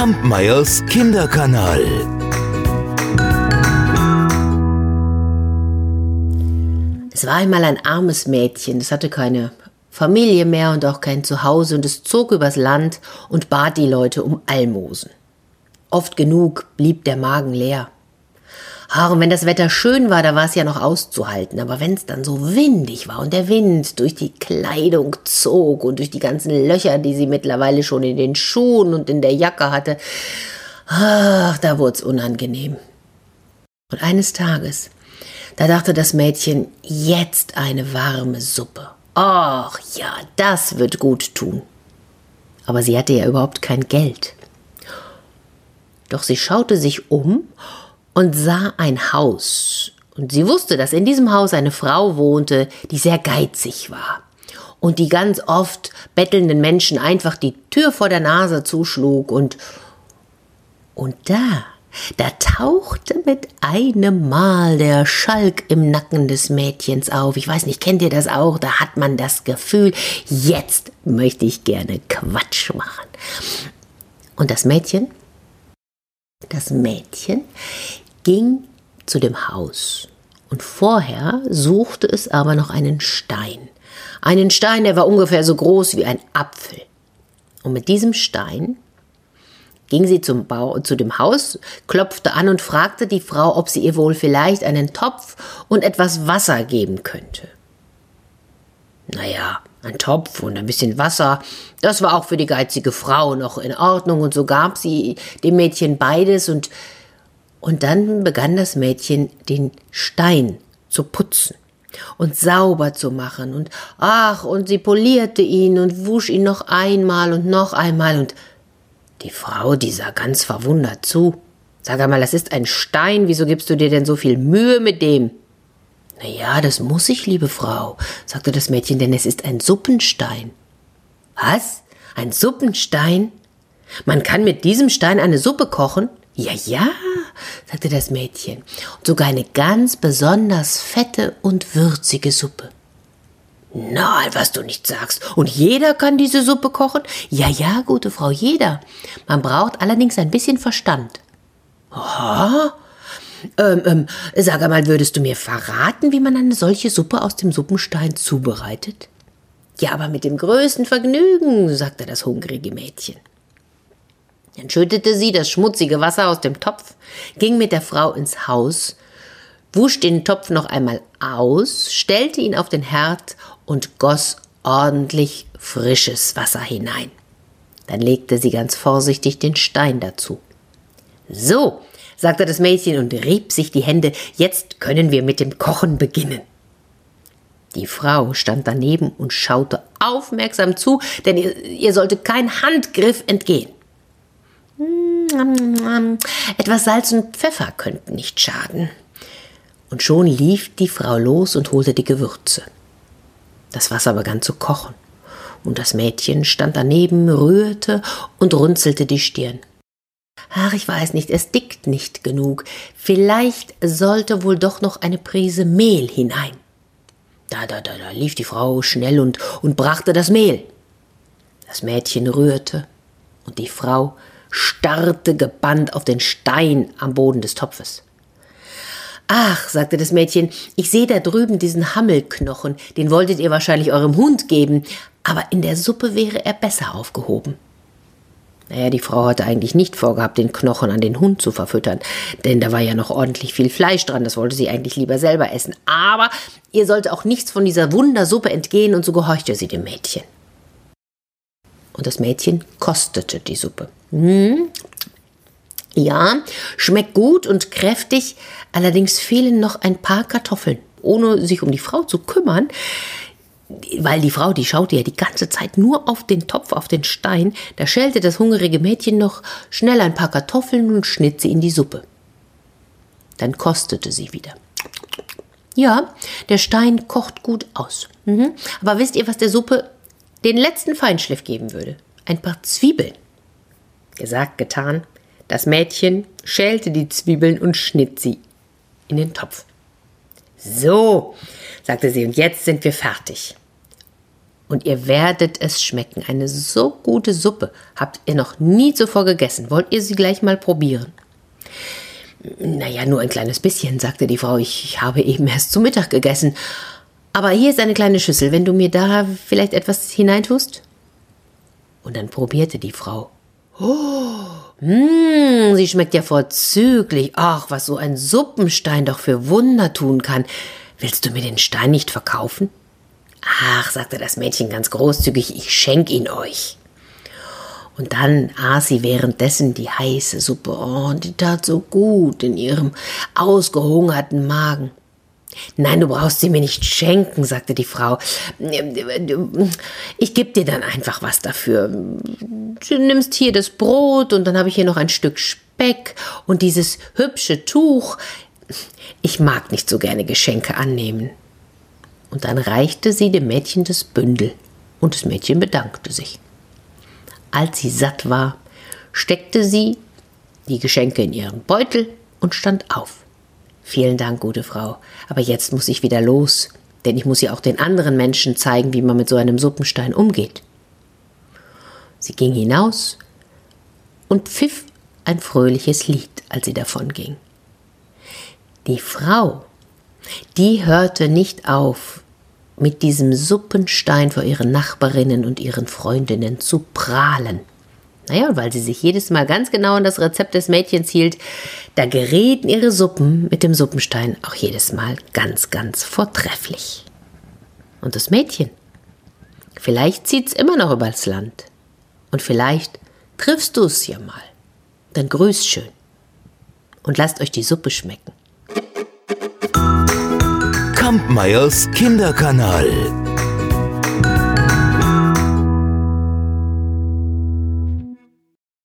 Kampmeyers Kinderkanal. Es war einmal ein armes Mädchen, das hatte keine Familie mehr und auch kein Zuhause und es zog übers Land und bat die Leute um Almosen. Oft genug blieb der Magen leer. Ach, und wenn das Wetter schön war, da war es ja noch auszuhalten. Aber wenn es dann so windig war und der Wind durch die Kleidung zog und durch die ganzen Löcher, die sie mittlerweile schon in den Schuhen und in der Jacke hatte, ach, da wurde es unangenehm. Und eines Tages, da dachte das Mädchen, jetzt eine warme Suppe. Ach ja, das wird gut tun. Aber sie hatte ja überhaupt kein Geld. Doch sie schaute sich um und sah ein Haus. Und sie wusste, dass in diesem Haus eine Frau wohnte, die sehr geizig war und die ganz oft bettelnden Menschen einfach die Tür vor der Nase zuschlug und und da, da tauchte mit einem Mal der Schalk im Nacken des Mädchens auf. Ich weiß nicht, kennt ihr das auch? Da hat man das Gefühl, jetzt möchte ich gerne Quatsch machen. Und das Mädchen, das Mädchen ging zu dem Haus. Und vorher suchte es aber noch einen Stein. Einen Stein, der war ungefähr so groß wie ein Apfel. Und mit diesem Stein ging sie zum Bau, zu dem Haus, klopfte an und fragte die Frau, ob sie ihr wohl vielleicht einen Topf und etwas Wasser geben könnte. Naja, ein Topf und ein bisschen Wasser, das war auch für die geizige Frau noch in Ordnung, und so gab sie dem Mädchen beides und und dann begann das Mädchen den Stein zu putzen und sauber zu machen und ach, und sie polierte ihn und wusch ihn noch einmal und noch einmal und die Frau, die sah ganz verwundert zu. Sag einmal, das ist ein Stein, wieso gibst du dir denn so viel Mühe mit dem? Na ja, das muss ich, liebe Frau, sagte das Mädchen, denn es ist ein Suppenstein. Was? Ein Suppenstein? Man kann mit diesem Stein eine Suppe kochen? Ja, ja, sagte das Mädchen, und sogar eine ganz besonders fette und würzige Suppe. Nein, was du nicht sagst. Und jeder kann diese Suppe kochen? Ja, ja, gute Frau, jeder. Man braucht allerdings ein bisschen Verstand. Aha. Ähm, ähm, sag einmal, würdest du mir verraten, wie man eine solche Suppe aus dem Suppenstein zubereitet? Ja, aber mit dem größten Vergnügen, sagte das hungrige Mädchen. Dann schüttete sie das schmutzige Wasser aus dem Topf, ging mit der Frau ins Haus, wusch den Topf noch einmal aus, stellte ihn auf den Herd und goss ordentlich frisches Wasser hinein. Dann legte sie ganz vorsichtig den Stein dazu. So, sagte das Mädchen und rieb sich die Hände, jetzt können wir mit dem Kochen beginnen. Die Frau stand daneben und schaute aufmerksam zu, denn ihr, ihr sollte kein Handgriff entgehen. Etwas Salz und Pfeffer könnten nicht schaden. Und schon lief die Frau los und holte die Gewürze. Das Wasser begann zu kochen, und das Mädchen stand daneben, rührte und runzelte die Stirn. Ach, ich weiß nicht, es dickt nicht genug. Vielleicht sollte wohl doch noch eine Prise Mehl hinein. Da, da, da, da lief die Frau schnell und, und brachte das Mehl. Das Mädchen rührte, und die Frau starrte gebannt auf den Stein am Boden des Topfes. Ach, sagte das Mädchen, ich sehe da drüben diesen Hammelknochen, den wolltet ihr wahrscheinlich eurem Hund geben, aber in der Suppe wäre er besser aufgehoben. Naja, die Frau hatte eigentlich nicht vorgehabt, den Knochen an den Hund zu verfüttern, denn da war ja noch ordentlich viel Fleisch dran, das wollte sie eigentlich lieber selber essen. Aber ihr sollte auch nichts von dieser Wundersuppe entgehen, und so gehorchte sie dem Mädchen. Und das Mädchen kostete die Suppe. Hm. Ja, schmeckt gut und kräftig, allerdings fehlen noch ein paar Kartoffeln. Ohne sich um die Frau zu kümmern, weil die Frau, die schaute ja die ganze Zeit nur auf den Topf, auf den Stein, da schälte das hungrige Mädchen noch schnell ein paar Kartoffeln und schnitt sie in die Suppe. Dann kostete sie wieder. Ja, der Stein kocht gut aus. Mhm. Aber wisst ihr, was der Suppe den letzten Feinschliff geben würde? Ein paar Zwiebeln. Gesagt, getan. Das Mädchen schälte die Zwiebeln und schnitt sie in den Topf. So, sagte sie, und jetzt sind wir fertig. Und ihr werdet es schmecken. Eine so gute Suppe habt ihr noch nie zuvor gegessen. Wollt ihr sie gleich mal probieren? Naja, nur ein kleines bisschen, sagte die Frau. Ich, ich habe eben erst zu Mittag gegessen. Aber hier ist eine kleine Schüssel, wenn du mir da vielleicht etwas hineintust. Und dann probierte die Frau. Oh, mh, sie schmeckt ja vorzüglich. Ach, was so ein Suppenstein doch für Wunder tun kann. Willst du mir den Stein nicht verkaufen? Ach, sagte das Mädchen ganz großzügig, ich schenk ihn euch. Und dann aß sie währenddessen die heiße Suppe. Oh, die tat so gut in ihrem ausgehungerten Magen. Nein, du brauchst sie mir nicht schenken, sagte die Frau. Ich gebe dir dann einfach was dafür. Du nimmst hier das Brot und dann habe ich hier noch ein Stück Speck und dieses hübsche Tuch. Ich mag nicht so gerne Geschenke annehmen. Und dann reichte sie dem Mädchen das Bündel und das Mädchen bedankte sich. Als sie satt war, steckte sie die Geschenke in ihren Beutel und stand auf. Vielen Dank, gute Frau, aber jetzt muss ich wieder los, denn ich muss ja auch den anderen Menschen zeigen, wie man mit so einem Suppenstein umgeht. Sie ging hinaus und pfiff ein fröhliches Lied, als sie davonging. Die Frau, die hörte nicht auf, mit diesem Suppenstein vor ihren Nachbarinnen und ihren Freundinnen zu prahlen. Naja, weil sie sich jedes Mal ganz genau an das Rezept des Mädchens hielt, da gerieten ihre Suppen mit dem Suppenstein auch jedes Mal ganz, ganz vortrefflich. Und das Mädchen? Vielleicht zieht's immer noch übers Land. Und vielleicht triffst du es ja mal. Dann grüßt schön. Und lasst euch die Suppe schmecken. Kampmeyers Kinderkanal.